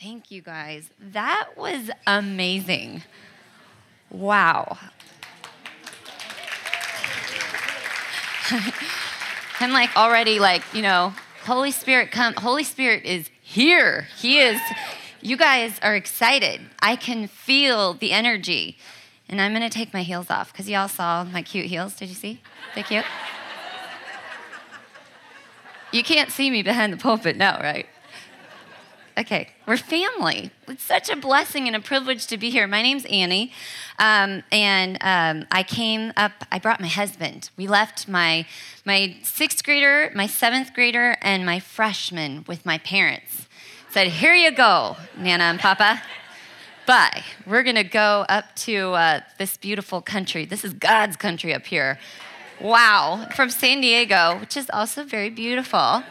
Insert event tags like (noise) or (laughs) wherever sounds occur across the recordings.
Thank you guys. That was amazing. Wow. (laughs) I'm like already like, you know, Holy Spirit come Holy Spirit is here. He is you guys are excited. I can feel the energy. And I'm going to take my heels off cuz y'all saw my cute heels. Did you see? They're cute. You can't see me behind the pulpit now, right? Okay, we're family. It's such a blessing and a privilege to be here. My name's Annie, um, and um, I came up. I brought my husband. We left my my sixth grader, my seventh grader, and my freshman with my parents. Said, "Here you go, Nana and Papa." Bye. We're gonna go up to uh, this beautiful country. This is God's country up here. Wow, from San Diego, which is also very beautiful.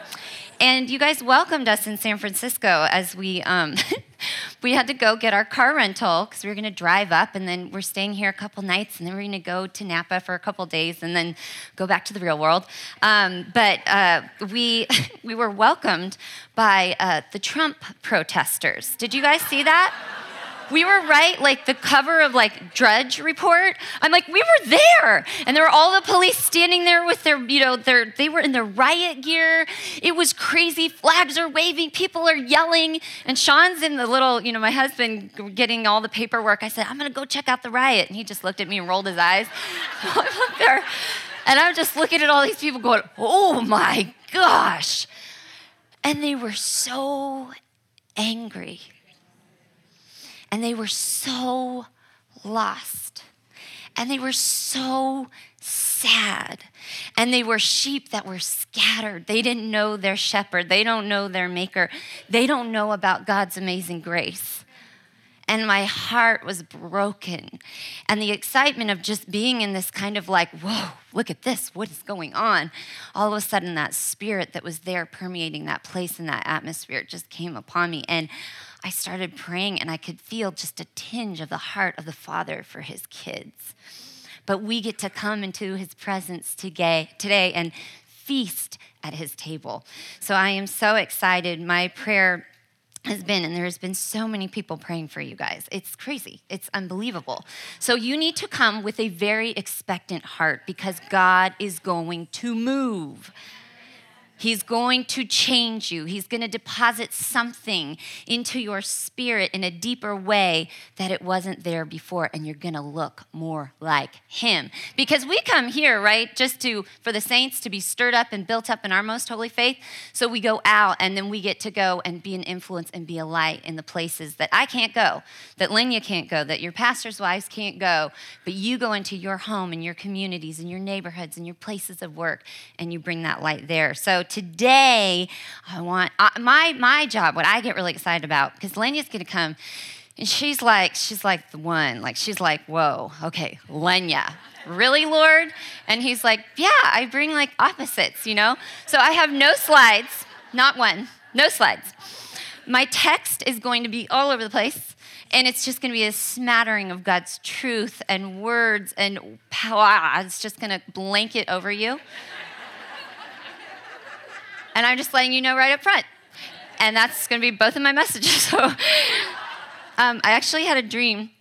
And you guys welcomed us in San Francisco as we um, (laughs) we had to go get our car rental because we were going to drive up, and then we're staying here a couple nights, and then we're going to go to Napa for a couple days, and then go back to the real world. Um, but uh, we (laughs) we were welcomed by uh, the Trump protesters. Did you guys see that? We were right, like the cover of like Drudge Report. I'm like, we were there, and there were all the police standing there with their, you know, their they were in their riot gear. It was crazy. Flags are waving, people are yelling, and Sean's in the little, you know, my husband getting all the paperwork. I said, I'm gonna go check out the riot, and he just looked at me and rolled his eyes. (laughs) I'm up there, and I'm just looking at all these people going, oh my gosh, and they were so angry and they were so lost. And they were so sad. And they were sheep that were scattered. They didn't know their shepherd. They don't know their maker. They don't know about God's amazing grace. And my heart was broken. And the excitement of just being in this kind of like, whoa, look at this, what is going on? All of a sudden, that spirit that was there permeating that place and that atmosphere just came upon me. And I started praying and I could feel just a tinge of the heart of the Father for his kids. But we get to come into his presence today, today and feast at his table. So I am so excited. My prayer has been, and there's been so many people praying for you guys. It's crazy. It's unbelievable. So you need to come with a very expectant heart because God is going to move. He's going to change you. He's going to deposit something into your spirit in a deeper way that it wasn't there before, and you're going to look more like Him. Because we come here, right, just to, for the saints to be stirred up and built up in our most holy faith. So we go out, and then we get to go and be an influence and be a light in the places that I can't go, that Lenya can't go, that your pastor's wives can't go. But you go into your home and your communities and your neighborhoods and your places of work, and you bring that light there. So today, I want uh, my my job. What I get really excited about because Lenya's going to come, and she's like she's like the one. Like she's like, whoa, okay, Lenya. Really, Lord? And he's like, Yeah, I bring like opposites, you know? So I have no slides, not one, no slides. My text is going to be all over the place, and it's just going to be a smattering of God's truth and words and power. It's just going to blanket over you. And I'm just letting you know right up front. And that's going to be both of my messages. (laughs) So um, I actually had a dream.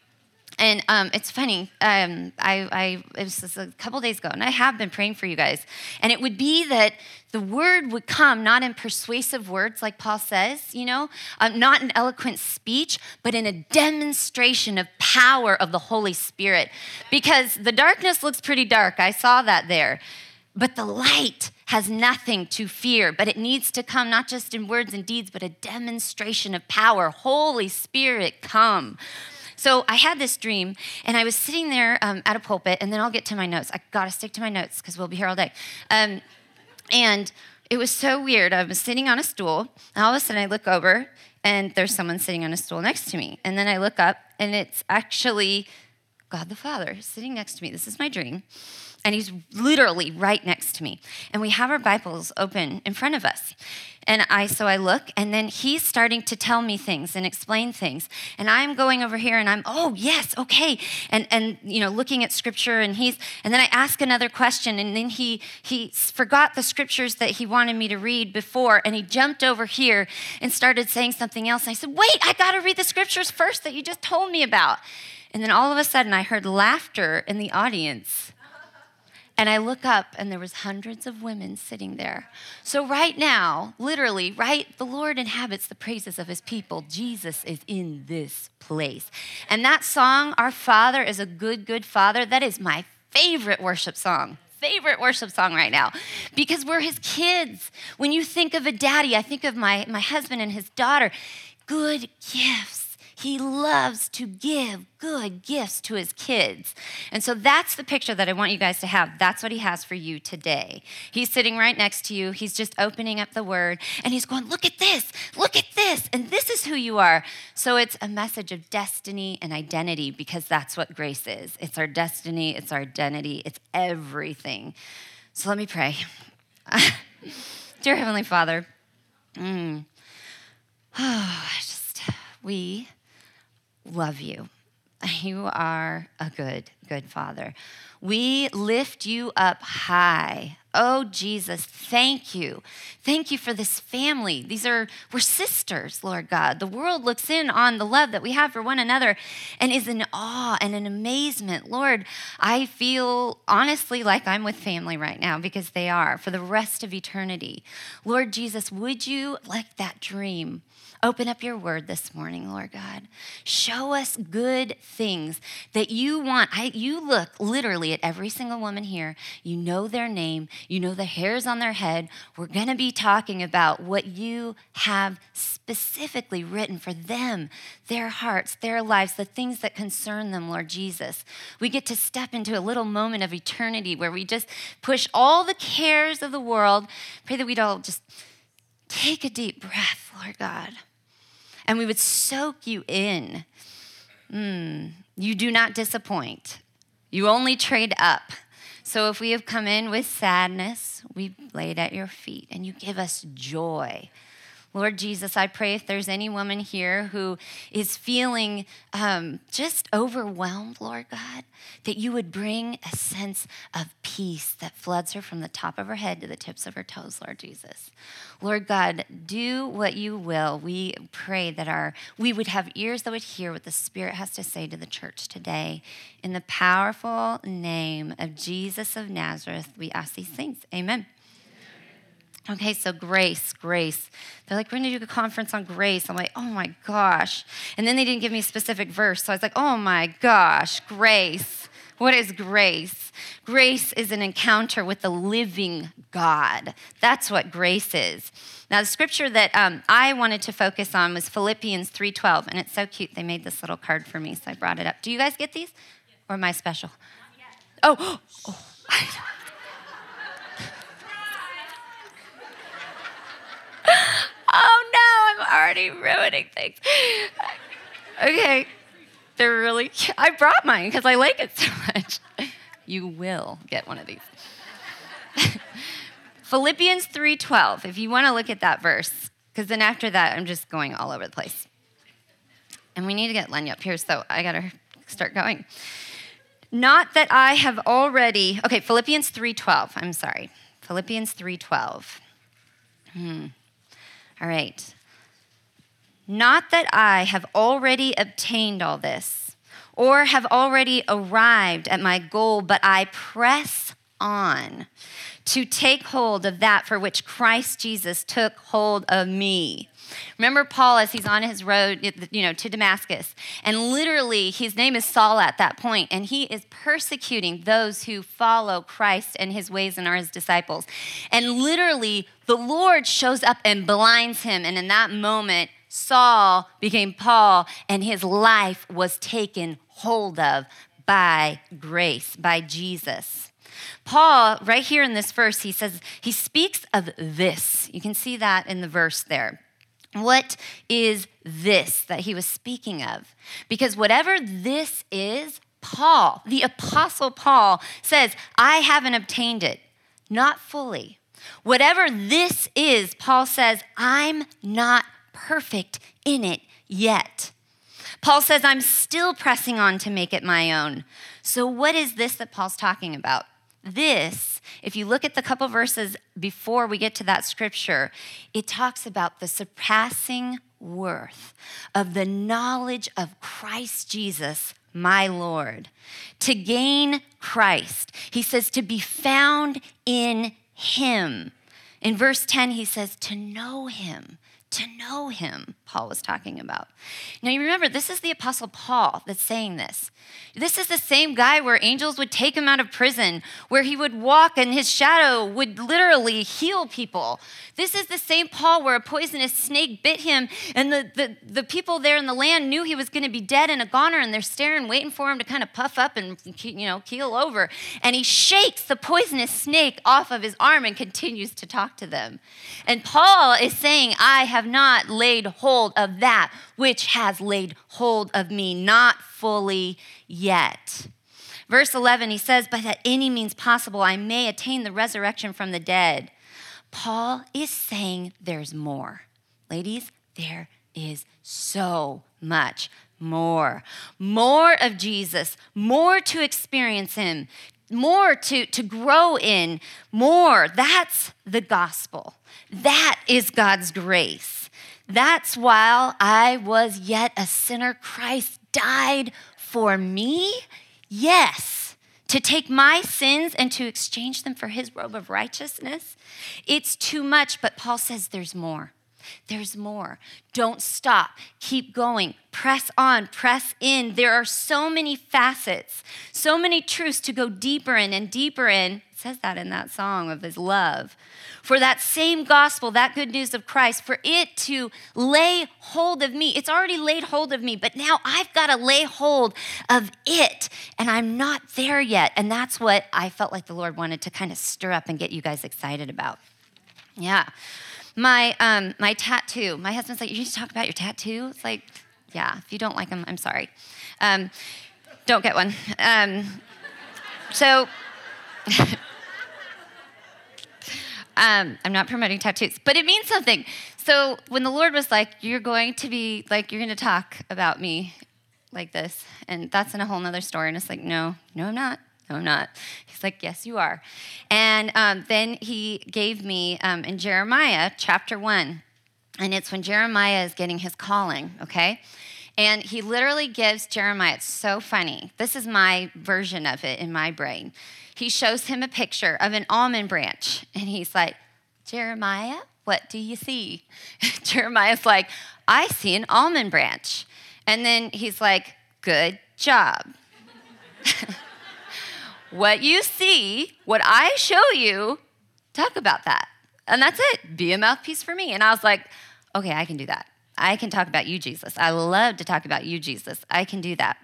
And um, it's funny. Um, I, I, it was a couple days ago, and I have been praying for you guys. And it would be that the word would come not in persuasive words, like Paul says, you know, um, not in eloquent speech, but in a demonstration of power of the Holy Spirit. Because the darkness looks pretty dark. I saw that there. But the light has nothing to fear, but it needs to come not just in words and deeds, but a demonstration of power. Holy Spirit, come. So I had this dream, and I was sitting there um, at a pulpit, and then I'll get to my notes. I gotta stick to my notes because we'll be here all day. Um, and it was so weird. I was sitting on a stool, and all of a sudden I look over, and there's someone sitting on a stool next to me. And then I look up, and it's actually God the Father sitting next to me. This is my dream. And he's literally right next to me. And we have our Bibles open in front of us. And I so I look and then he's starting to tell me things and explain things. And I'm going over here and I'm, "Oh, yes, okay." And and you know, looking at scripture and he's and then I ask another question and then he he forgot the scriptures that he wanted me to read before and he jumped over here and started saying something else. And I said, "Wait, I got to read the scriptures first that you just told me about." And then all of a sudden I heard laughter in the audience. And I look up and there was hundreds of women sitting there. So right now, literally, right, the Lord inhabits the praises of his people. Jesus is in this place. And that song, Our Father is a good, good Father, that is my favorite worship song favorite worship song right now because we're his kids. When you think of a daddy, I think of my, my husband and his daughter. Good gifts he loves to give good gifts to his kids. And so that's the picture that I want you guys to have. That's what he has for you today. He's sitting right next to you. He's just opening up the word and he's going, Look at this, look at this, and this is who you are. So it's a message of destiny and identity because that's what grace is it's our destiny, it's our identity, it's everything. So let me pray. (laughs) Dear Heavenly Father, mm, (sighs) oh, just, we love you. (laughs) You are a good, good Father. We lift you up high. Oh, Jesus, thank you. Thank you for this family. These are, we're sisters, Lord God. The world looks in on the love that we have for one another and is in awe and in amazement. Lord, I feel honestly like I'm with family right now because they are for the rest of eternity. Lord Jesus, would you, like that dream, Open up your word this morning, Lord God. Show us good things that you want. I, you look literally at every single woman here. You know their name, you know the hairs on their head. We're going to be talking about what you have specifically written for them, their hearts, their lives, the things that concern them, Lord Jesus. We get to step into a little moment of eternity where we just push all the cares of the world. Pray that we'd all just take a deep breath, Lord God and we would soak you in. Mm, you do not disappoint, you only trade up. So if we have come in with sadness, we lay it at your feet and you give us joy. Lord Jesus, I pray if there's any woman here who is feeling um, just overwhelmed, Lord God, that you would bring a sense of peace that floods her from the top of her head to the tips of her toes, Lord Jesus. Lord God, do what you will. We pray that our we would have ears that would hear what the Spirit has to say to the church today. In the powerful name of Jesus of Nazareth, we ask these things. Amen. Okay, so grace, grace. They're like, we're gonna do a conference on grace. I'm like, oh my gosh. And then they didn't give me a specific verse. So I was like, oh my gosh, grace. What is grace? Grace is an encounter with the living God. That's what grace is. Now, the scripture that um, I wanted to focus on was Philippians 3.12, and it's so cute. They made this little card for me, so I brought it up. Do you guys get these? Or am I special? Oh, (gasps) oh. Oh no, I'm already ruining things. Okay, they're really, cute. I brought mine because I like it so much. You will get one of these. (laughs) Philippians 3:12, if you want to look at that verse, because then after that, I'm just going all over the place. And we need to get Lenya up here, so I gotta start going. Not that I have already, okay, Philippians 3:12, I'm sorry. Philippians 3:12. Hmm. All right. Not that I have already obtained all this or have already arrived at my goal, but I press on to take hold of that for which Christ Jesus took hold of me. Remember Paul as he's on his road, you know, to Damascus, and literally his name is Saul at that point, and he is persecuting those who follow Christ and his ways and are his disciples. And literally, the Lord shows up and blinds him, and in that moment, Saul became Paul, and his life was taken hold of by grace, by Jesus. Paul, right here in this verse, he says, he speaks of this. You can see that in the verse there. What is this that he was speaking of? Because whatever this is, Paul, the Apostle Paul, says, I haven't obtained it, not fully. Whatever this is, Paul says, I'm not perfect in it yet. Paul says, I'm still pressing on to make it my own. So, what is this that Paul's talking about? This, if you look at the couple verses before we get to that scripture, it talks about the surpassing worth of the knowledge of Christ Jesus, my Lord. To gain Christ, he says, to be found in him. In verse 10, he says, to know him to know him, Paul was talking about. Now, you remember, this is the Apostle Paul that's saying this. This is the same guy where angels would take him out of prison, where he would walk and his shadow would literally heal people. This is the same Paul where a poisonous snake bit him, and the, the, the people there in the land knew he was going to be dead and a goner, and they're staring, waiting for him to kind of puff up and you know keel over. And he shakes the poisonous snake off of his arm and continues to talk to them. And Paul is saying, I have not laid hold of that which has laid hold of me, not fully yet. Verse 11, he says, But at any means possible, I may attain the resurrection from the dead. Paul is saying there's more. Ladies, there is so much more. More of Jesus, more to experience him, more to, to grow in, more. That's the gospel. That is God's grace. That's while I was yet a sinner, Christ died for me. Yes, to take my sins and to exchange them for his robe of righteousness. It's too much, but Paul says there's more. There's more. Don't stop. Keep going. Press on. Press in. There are so many facets, so many truths to go deeper in and deeper in says that in that song of his love. For that same gospel, that good news of Christ, for it to lay hold of me. It's already laid hold of me, but now I've got to lay hold of it. And I'm not there yet. And that's what I felt like the Lord wanted to kind of stir up and get you guys excited about. Yeah. My, um, my tattoo, my husband's like, You need to talk about your tattoo? It's like, Yeah, if you don't like them, I'm sorry. Um, don't get one. Um, so, (laughs) Um, I'm not promoting tattoos, but it means something. So when the Lord was like, You're going to be, like, you're going to talk about me like this, and that's in a whole nother story. And it's like, No, no, I'm not. No, I'm not. He's like, Yes, you are. And um, then he gave me um, in Jeremiah chapter 1, and it's when Jeremiah is getting his calling, okay? And he literally gives Jeremiah, it's so funny. This is my version of it in my brain he shows him a picture of an almond branch. And he's like, Jeremiah, what do you see? (laughs) Jeremiah's like, I see an almond branch. And then he's like, Good job. (laughs) what you see, what I show you, talk about that. And that's it. Be a mouthpiece for me. And I was like, Okay, I can do that. I can talk about you, Jesus. I love to talk about you, Jesus. I can do that.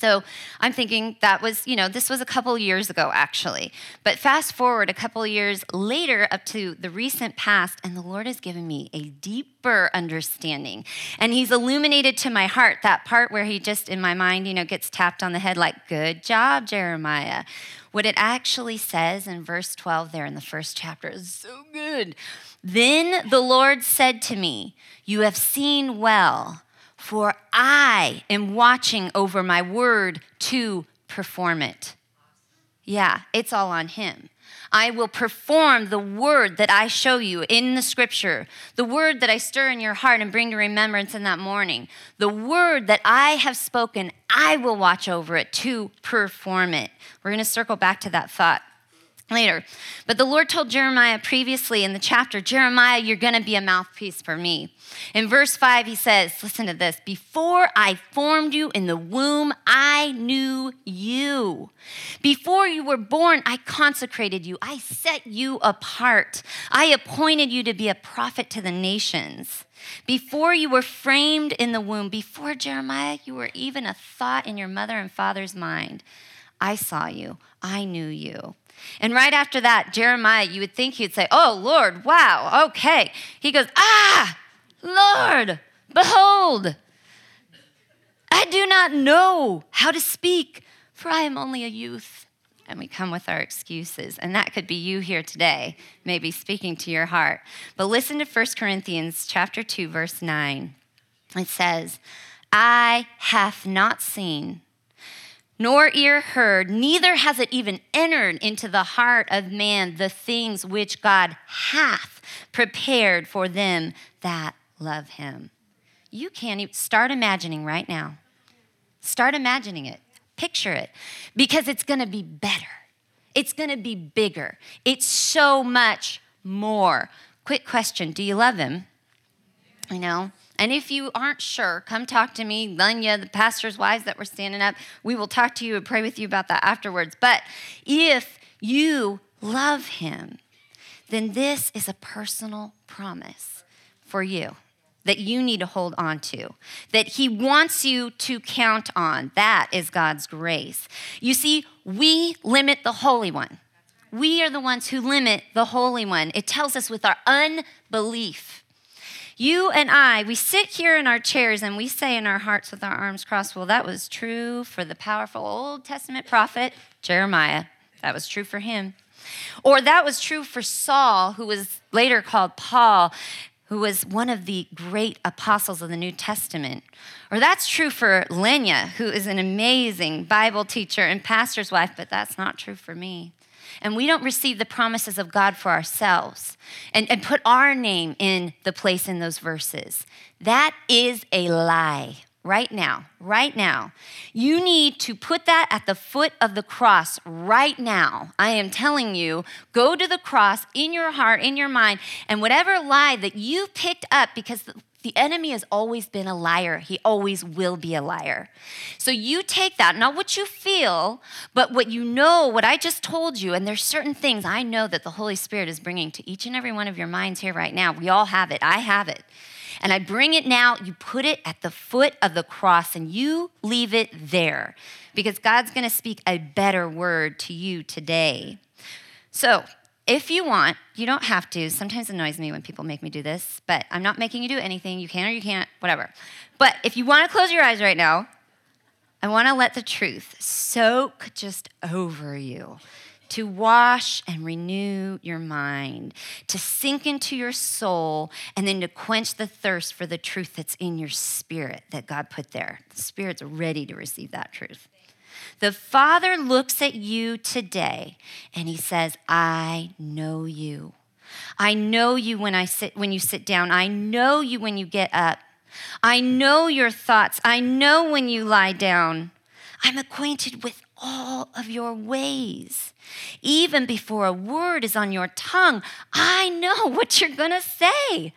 So I'm thinking that was, you know, this was a couple years ago actually. But fast forward a couple years later up to the recent past, and the Lord has given me a deeper understanding. And He's illuminated to my heart that part where He just in my mind, you know, gets tapped on the head like, good job, Jeremiah. What it actually says in verse 12 there in the first chapter is so good. Then the Lord said to me, You have seen well for I am watching over my word to perform it. Yeah, it's all on Him. I will perform the word that I show you in the scripture, the word that I stir in your heart and bring to remembrance in that morning. The word that I have spoken, I will watch over it to perform it. We're going to circle back to that thought later. But the Lord told Jeremiah previously in the chapter Jeremiah, you're going to be a mouthpiece for me. In verse 5, he says, Listen to this Before I formed you in the womb, I knew you. Before you were born, I consecrated you. I set you apart. I appointed you to be a prophet to the nations. Before you were framed in the womb, before Jeremiah, you were even a thought in your mother and father's mind. I saw you. I knew you. And right after that, Jeremiah, you would think he'd say, Oh, Lord, wow, okay. He goes, Ah, Lord, behold, I do not know how to speak, for I am only a youth. And we come with our excuses. And that could be you here today, maybe speaking to your heart. But listen to 1 Corinthians chapter 2, verse 9. It says, I hath not seen, nor ear heard, neither has it even entered into the heart of man the things which God hath prepared for them that love him. You can't even start imagining right now. Start imagining it. Picture it. Because it's to be better. It's to be bigger. It's so much more. Quick question Do you love him? I know. And if you aren't sure, come talk to me, Lenya, the pastor's wives that were standing up. We will talk to you and pray with you about that afterwards. But if you love him, then this is a personal promise for you that you need to hold on to, that He wants you to count on. That is God's grace. You see, we limit the Holy One. We are the ones who limit the Holy One. It tells us with our unbelief. You and I, we sit here in our chairs and we say in our hearts with our arms crossed, well, that was true for the powerful Old Testament prophet Jeremiah. That was true for him. Or that was true for Saul, who was later called Paul, who was one of the great apostles of the New Testament. Or that's true for Lenya, who is an amazing Bible teacher and pastor's wife, but that's not true for me. And we don't receive the promises of God for ourselves and, and put our name in the place in those verses. That is a lie right now, right now. You need to put that at the foot of the cross right now. I am telling you, go to the cross in your heart, in your mind, and whatever lie that you picked up, because enemy has always been a liar. He always will be a liar. So you take that, not what you feel, but what you know, what I just told you. And there's certain things I know that the Holy Spirit is bringing to each and every one of your minds here right now. We all have it. I have it and I bring it now, you put it at the foot of the cross and you leave it there because God's going to speak a better word to you today. So, if you want, you don't have to. Sometimes it annoys me when people make me do this, but I'm not making you do anything. You can or you can't, whatever. But if you want to close your eyes right now, I want to let the truth soak just over you to wash and renew your mind, to sink into your soul, and then to quench the thirst for the truth that's in your spirit that God put there. The Spirit's ready to receive that truth. The Father looks at you today and he says, I know you. I know you when I sit when you sit down. I know you when you get up. I know your thoughts. I know when you lie down. I'm acquainted with all of your ways. Even before a word is on your tongue, I know (laughs) what you're going to say.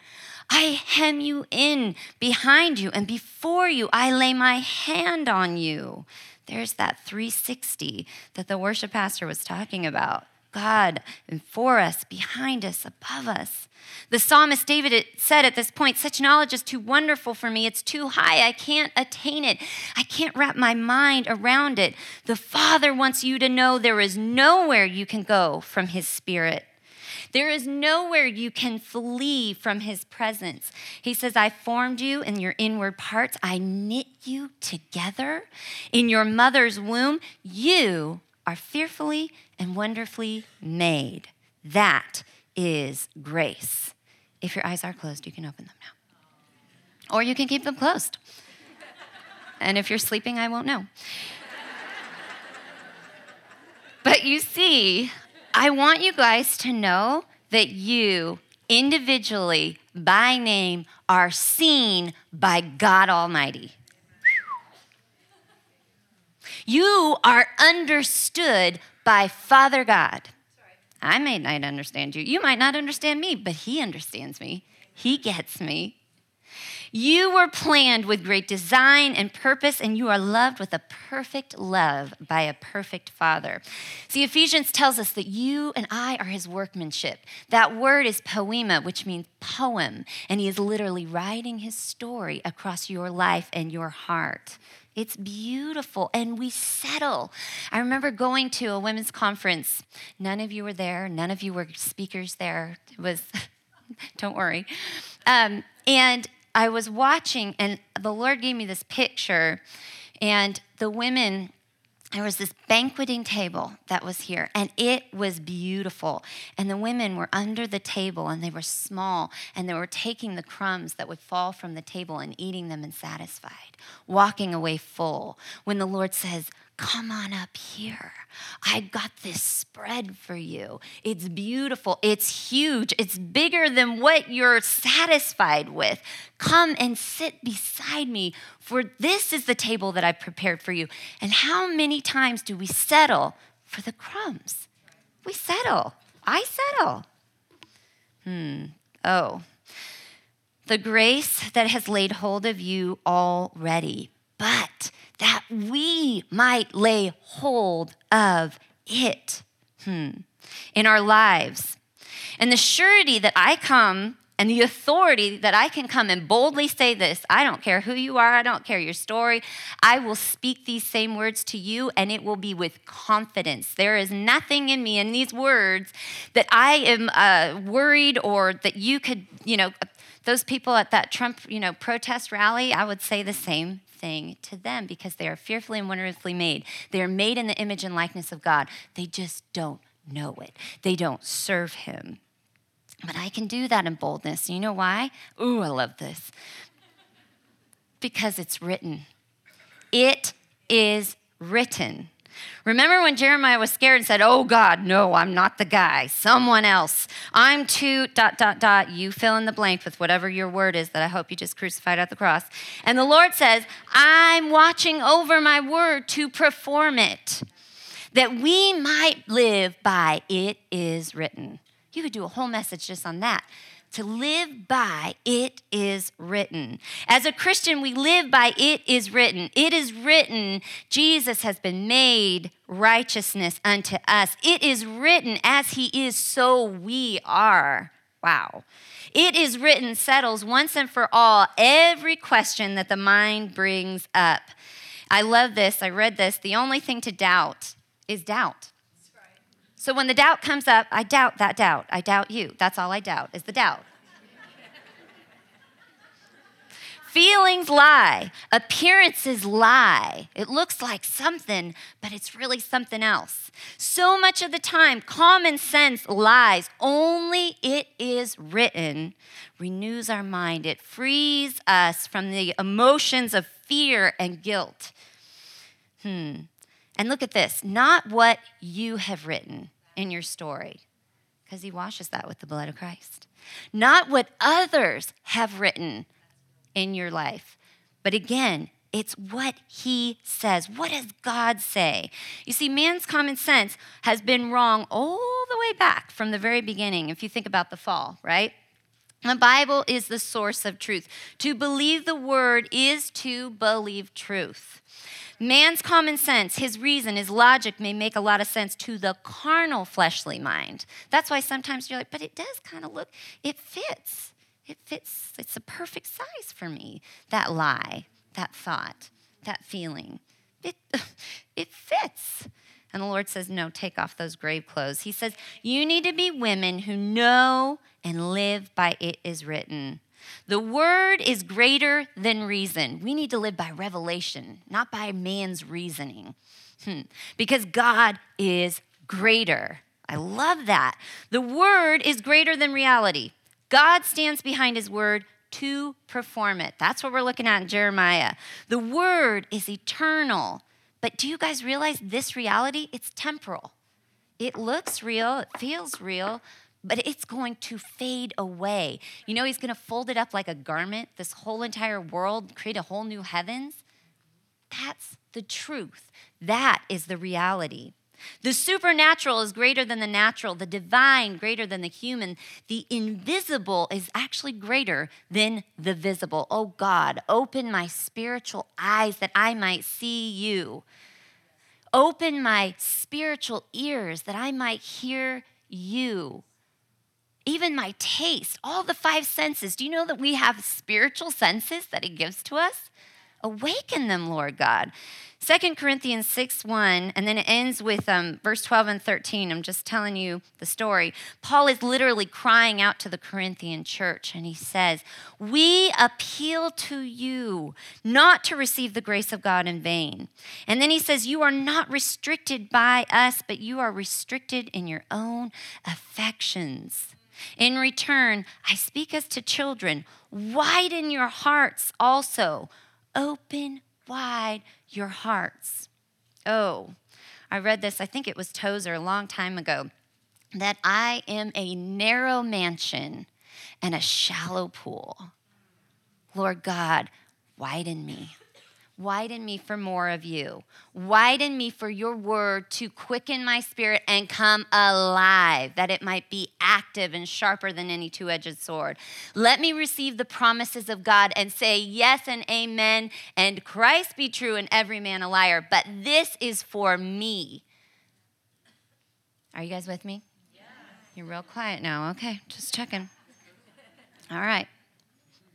I hem you in behind you, and before you, I lay my hand on you. There's that 360 that the worship pastor was talking about. God and for us, behind us, above us. The psalmist David said at this point, Such knowledge is too wonderful for me. It's too high. I can't attain it. I can't wrap my mind around it. The Father wants you to know there is nowhere you can go from His Spirit. There is nowhere you can flee from His presence. He says, I formed you in your inward parts, I knit you together in your mother's womb. You are fearfully and wonderfully made. That is grace. If your eyes are closed, you can open them now. Or you can keep them closed. And if you're sleeping, I won't know. But you see, I want you guys to know that you individually, by name, are seen by God Almighty. You are understood by Father God. I may not understand you. You might not understand me, but He understands me. He gets me. You were planned with great design and purpose, and you are loved with a perfect love by a perfect Father. See, Ephesians tells us that you and I are his workmanship. That word is poema, which means poem, and he is literally writing his story across your life and your heart. It's beautiful, and we settle. I remember going to a women's conference. None of you were there, none of you were speakers there. It was, (laughs) don't worry. Um, and I was watching, and the Lord gave me this picture, and the women there was this banqueting table that was here, and it was beautiful. And the women were under the table, and they were small, and they were taking the crumbs that would fall from the table and eating them and satisfied, walking away full. When the Lord says, Come on up here. I got this spread for you. It's beautiful. It's huge. It's bigger than what you're satisfied with. Come and sit beside me, for this is the table that I've prepared for you. And how many times do we settle for the crumbs? We settle. I settle. Hmm. Oh. The grace that has laid hold of you already, but that we might lay hold of it hmm. in our lives. And the surety that I come and the authority that I can come and boldly say this I don't care who you are, I don't care your story. I will speak these same words to you, and it will be with confidence. There is nothing in me in these words that I am uh, worried or that you could, you know, those people at that Trump, you know, protest rally, I would say the same thing to them because they are fearfully and wonderfully made. They are made in the image and likeness of God. They just don't know it, they don't serve Him. But I can do that in boldness. You know why? Ooh, I love this. Because it's written. It is written. Remember when Jeremiah was scared and said, Oh God, no, I'm not the guy, someone else. I'm too, dot, dot, dot. You fill in the blank with whatever your word is that I hope you just crucified at the cross. And the Lord says, I'm watching over my word to perform it, that we might live by it is written. You could do a whole message just on that to live by it is written. As a Christian, we live by it is written. It is written, Jesus has been made righteousness unto us. It is written, as he is, so we are. Wow. It is written settles once and for all every question that the mind brings up. I love this. I read this. The only thing to doubt is doubt. So when the doubt comes up, I doubt that doubt. I doubt you. That's all I doubt is the doubt. Feelings lie, appearances lie. It looks like something, but it's really something else. So much of the time, common sense lies. Only it is written renews our mind, it frees us from the emotions of fear and guilt. Hmm. And look at this not what you have written in your story, because he washes that with the blood of Christ. Not what others have written in your life, but again, it's what he says. What does God say? You see, man's common sense has been wrong all the way back from the very beginning, if you think about the fall, right? The Bible is the source of truth. To believe the word is to believe truth. Man's common sense, his reason, his logic may make a lot of sense to the carnal fleshly mind. That's why sometimes you're like, but it does kind of look, it fits. It fits, it's a perfect size for me. That lie, that thought, that feeling. It, (laughs) it fits. And the Lord says, No, take off those grave clothes. He says, You need to be women who know and live by it is written. The word is greater than reason. We need to live by revelation, not by man's reasoning. Hmm. Because God is greater. I love that. The word is greater than reality. God stands behind his word to perform it. That's what we're looking at in Jeremiah. The word is eternal. But do you guys realize this reality? It's temporal. It looks real, it feels real, but it's going to fade away. You know, he's going to fold it up like a garment, this whole entire world, create a whole new heavens. That's the truth. That is the reality. The supernatural is greater than the natural, the divine greater than the human. The invisible is actually greater than the visible. Oh God, open my spiritual eyes that I might see you. Open my spiritual ears that I might hear you even my taste, all the five senses. Do you know that we have spiritual senses that He gives to us? Awaken them, Lord God. 2 Corinthians 6 1, and then it ends with um, verse 12 and 13. I'm just telling you the story. Paul is literally crying out to the Corinthian church, and he says, We appeal to you not to receive the grace of God in vain. And then he says, You are not restricted by us, but you are restricted in your own affections. In return, I speak as to children, widen your hearts also, open wide your hearts. Oh, I read this, I think it was Tozer a long time ago, that I am a narrow mansion and a shallow pool. Lord God, widen me. Widen me for more of you. Widen me for your word to quicken my spirit and come alive, that it might be active and sharper than any two edged sword. Let me receive the promises of God and say yes and amen, and Christ be true and every man a liar. But this is for me. Are you guys with me? Yeah. You're real quiet now. Okay, just checking. All right.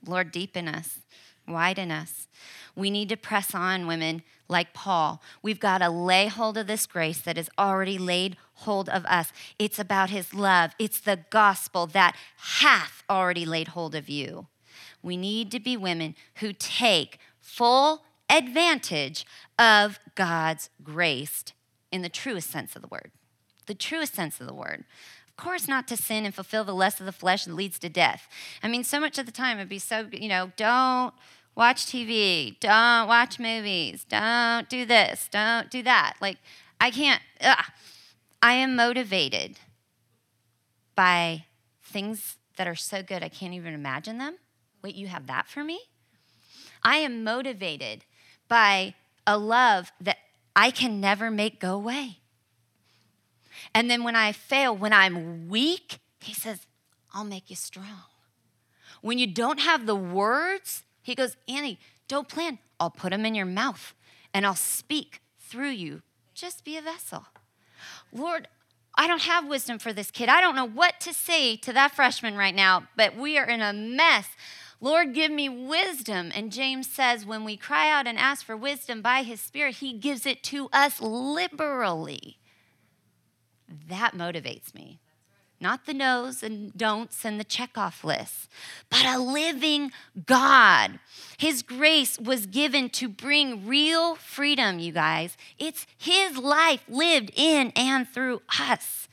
Lord, deepen us, widen us. We need to press on, women, like Paul. We've got to lay hold of this grace that has already laid hold of us. It's about his love, it's the gospel that hath already laid hold of you. We need to be women who take full advantage of God's grace in the truest sense of the word. The truest sense of the word. Of course, not to sin and fulfill the lust of the flesh that leads to death. I mean, so much of the time it'd be so, you know, don't watch TV, don't watch movies, don't do this, don't do that. Like, I can't, ugh. I am motivated by things that are so good I can't even imagine them. Wait, you have that for me? I am motivated by a love that I can never make go away. And then when I fail, when I'm weak, he says, I'll make you strong. When you don't have the words, he goes, Annie, don't plan. I'll put them in your mouth and I'll speak through you. Just be a vessel. Lord, I don't have wisdom for this kid. I don't know what to say to that freshman right now, but we are in a mess. Lord, give me wisdom. And James says, when we cry out and ask for wisdom by his Spirit, he gives it to us liberally. That motivates me not the no's and don'ts and the checkoff lists, but a living God. His grace was given to bring real freedom, you guys. It's His life lived in and through us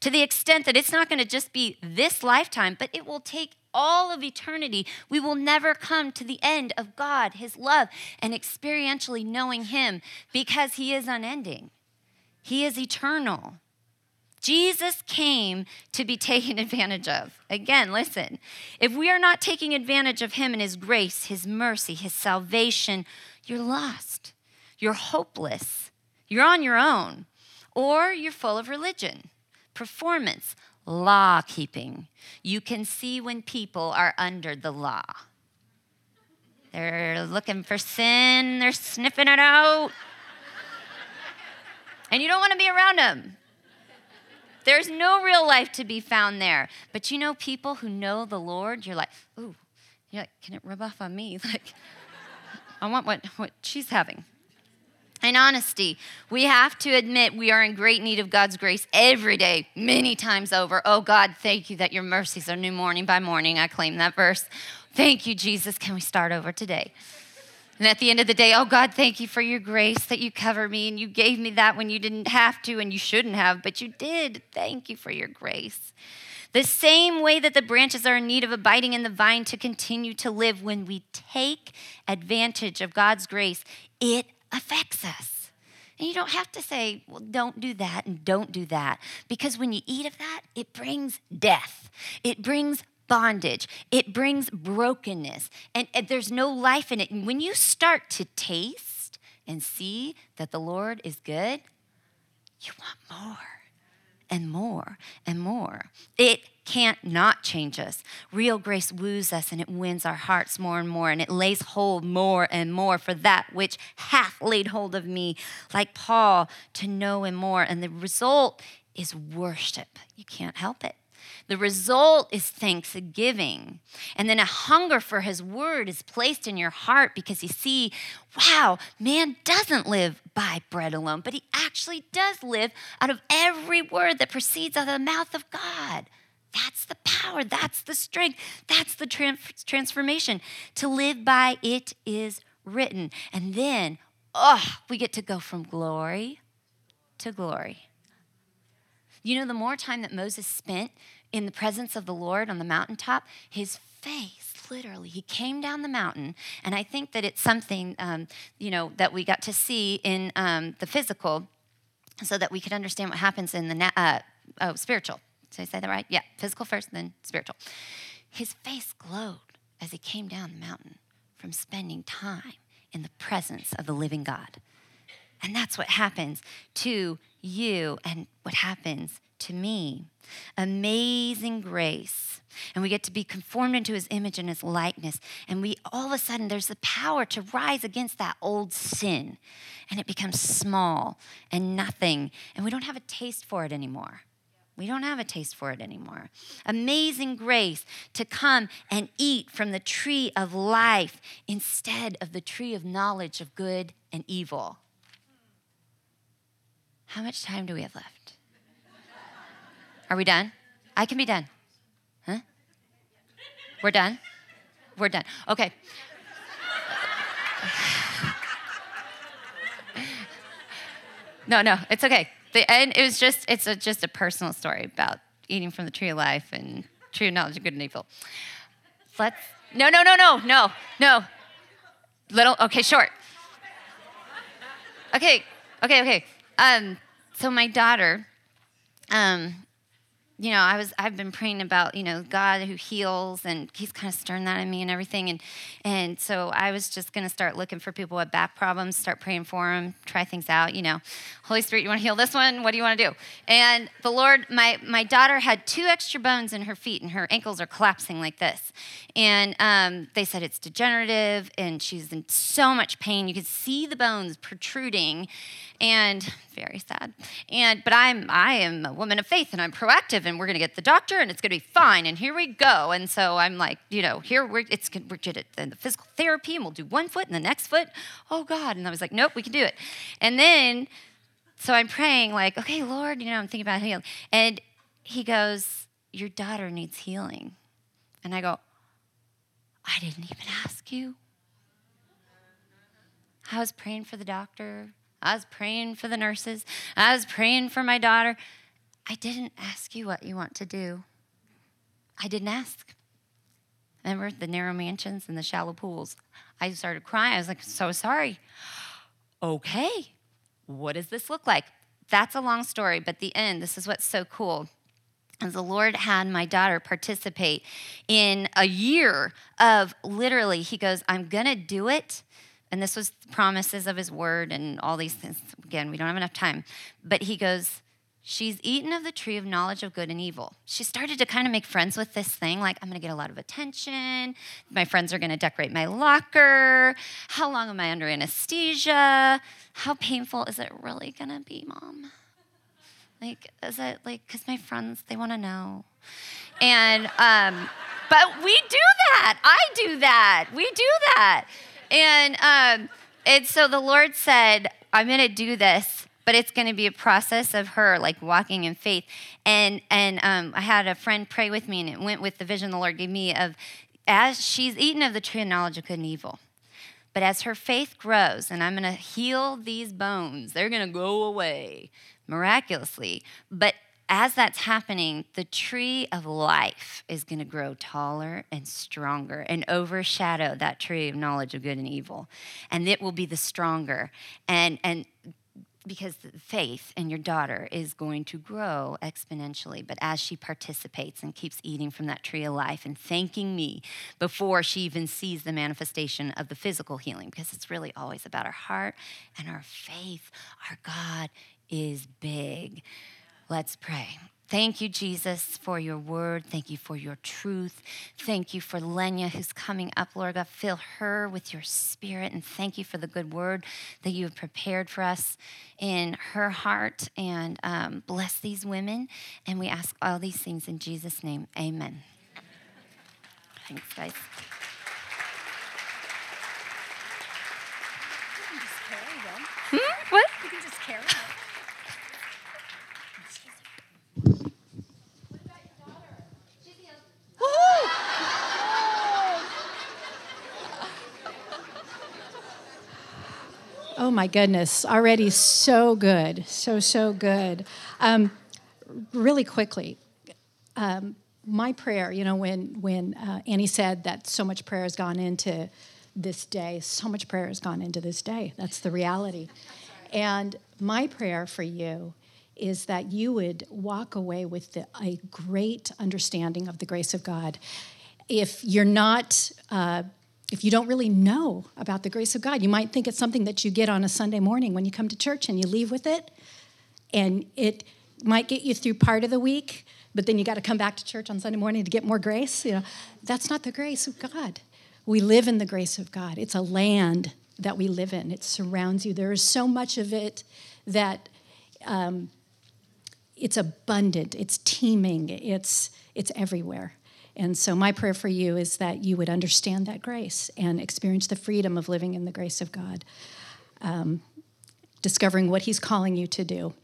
to the extent that it's not going to just be this lifetime, but it will take all of eternity. We will never come to the end of God, His love, and experientially knowing Him because He is unending. He is eternal. Jesus came to be (laughs) taken advantage of. Again, listen. If we are not taking advantage of him and his grace, his mercy, his salvation, you're lost. You're hopeless. You're on your own. Or you're full of religion, performance, law keeping. You can see when people are under the law. They're looking for sin, they're sniffing it out. And you don't want to be around them there's no real life to be found there. But you know, people who know the Lord, you're like, ooh, you're like, can it rub off on me? (laughs) Like, I want what, what she's having. In honesty, we have to admit we are in great need of God's grace every day, many times over. Oh God, thank you that your mercies are new morning by morning. I claim that verse. Thank you, Jesus. Can we start over today? And at the end of the day, oh God, thank you for your grace that you cover me and you gave me that when you didn't have to and you shouldn't have, but you did. Thank you for your grace. The same way that the branches are in need of abiding in the vine to continue to live, when we take advantage of God's grace, it affects us. And you don't have to say, well, don't do that and don't do that. Because when you eat of that, it brings death, it brings bondage, it brings brokenness, and, and there's no life in it. And when you start to taste and see that the Lord is good, you want more and more and more. It can't not change us. Real grace woos us and it wins our hearts more and more, and it lays hold more and more for that which hath laid hold of me, like Paul, to know him more. And the result is worship. You can't help it. The result is thanksgiving. And then a hunger for his word is placed in your heart because you see, wow, man doesn't live by bread alone, but he actually does live out of every word that proceeds out of the mouth of God. That's the power, that's the strength, that's the transformation. To live by it is written. And then, oh, we get to go from glory to glory. You know, the more time that Moses spent in the presence of the Lord on the mountaintop, his face, literally, he came down the mountain. And I think that it's something, um, you know, that we got to see in um, the physical so that we could understand what happens in the na- uh, oh, spiritual. Did I say that right? Yeah, physical first, then spiritual. His face glowed as he came down the mountain from spending time in the presence of the living God. And that's what happens to you and what happens to me. Amazing grace. And we get to be conformed into his image and his likeness. And we all of a sudden, there's the power to rise against that old sin. And it becomes small and nothing. And we don't have a taste for it anymore. We don't have a taste for it anymore. Amazing grace to come and eat from the tree of life instead of the tree of knowledge of good and evil. How much time do we have left? Are we done? I can be done. Huh? We're done? We're done. Okay. no, no, it's okay the end, it was just, it's a, just a personal story about eating from the tree of life and tree of knowledge of good and evil. Let's, no, no, no, no, no, no. Little, okay, short. Okay, okay, okay. Um, so my daughter, um, you know, I was I've been praying about, you know, God who heals and he's kind of stirring that in me and everything. And and so I was just gonna start looking for people with back problems, start praying for them, try things out, you know. Holy Spirit, you want to heal this one? What do you want to do? And the Lord, my my daughter had two extra bones in her feet and her ankles are collapsing like this. And um, they said it's degenerative and she's in so much pain. You could see the bones protruding and very sad. And but I'm I am a woman of faith and I'm proactive and we're to get the doctor and it's to be fine and here we go. And so I'm like, you know, here we're it's we're get it in the physical therapy and we'll do one foot and the next foot. Oh God! And I was like, nope, we can do it. And then so I'm praying like, okay, Lord, you know, I'm thinking about healing. And he goes, your daughter needs healing. And I go, I didn't even ask you. I was praying for the doctor. I was praying for the nurses. I was praying for my daughter. I didn't ask you what you want to do. I didn't ask. Remember the narrow mansions and the shallow pools? I started crying. I was like, so sorry. Okay, what does this look like? That's a long story, but the end, this is what's so cool. As the Lord had my daughter participate in a year of literally, He goes, I'm gonna do it and this was promises of his word and all these things. Again, we don't have enough time. But he goes, She's eaten of the tree of knowledge of good and evil. She started to kind of make friends with this thing like, I'm gonna get a lot of attention. My friends are gonna decorate my locker. How long am I under anesthesia? How painful is it really gonna be, mom? Like, is it like, because my friends, they wanna know. And, um, but we do that. I do that. We do that. And um, and so the Lord said, I'm going to do this, but it's going to be a process of her like walking in faith. And and um, I had a friend pray with me, and it went with the vision the Lord gave me of as she's eaten of the tree of knowledge of good and evil. But as her faith grows, and I'm going to heal these bones, they're going to go away miraculously. But as that's happening, the tree of life is going to grow taller and stronger and overshadow that tree of knowledge of good and evil. And it will be the stronger. And, and because faith in your daughter is going to grow exponentially. But as she participates and keeps eating from that tree of life and thanking me before she even sees the manifestation of the physical healing, because it's really always about our heart and our faith. Our God is big. Let's pray. Thank you, Jesus, for your word. Thank you for your truth. Thank you for Lenya, who's coming up, Lord God. Fill her with your spirit. And thank you for the good word that you have prepared for us in her heart. And um, bless these women. And we ask all these things in Jesus' name. Amen. Thanks, guys. Hmm? What? You can just carry it. Oh my goodness, already so good, so, so good. Um, really quickly, um, my prayer, you know, when, when uh, Annie said that so much prayer has gone into this day, so much prayer has gone into this day. That's the reality. And my prayer for you is that you would walk away with the, a great understanding of the grace of God. If you're not, uh, if you don't really know about the grace of God, you might think it's something that you get on a Sunday morning when you come to church and you leave with it, and it might get you through part of the week, but then you got to come back to church on Sunday morning to get more grace. You know, that's not the grace of God. We live in the grace of God. It's a land that we live in. It surrounds you. There is so much of it that um, it's abundant. It's teeming. It's it's everywhere. And so, my prayer for you is that you would understand that grace and experience the freedom of living in the grace of God, um, discovering what He's calling you to do.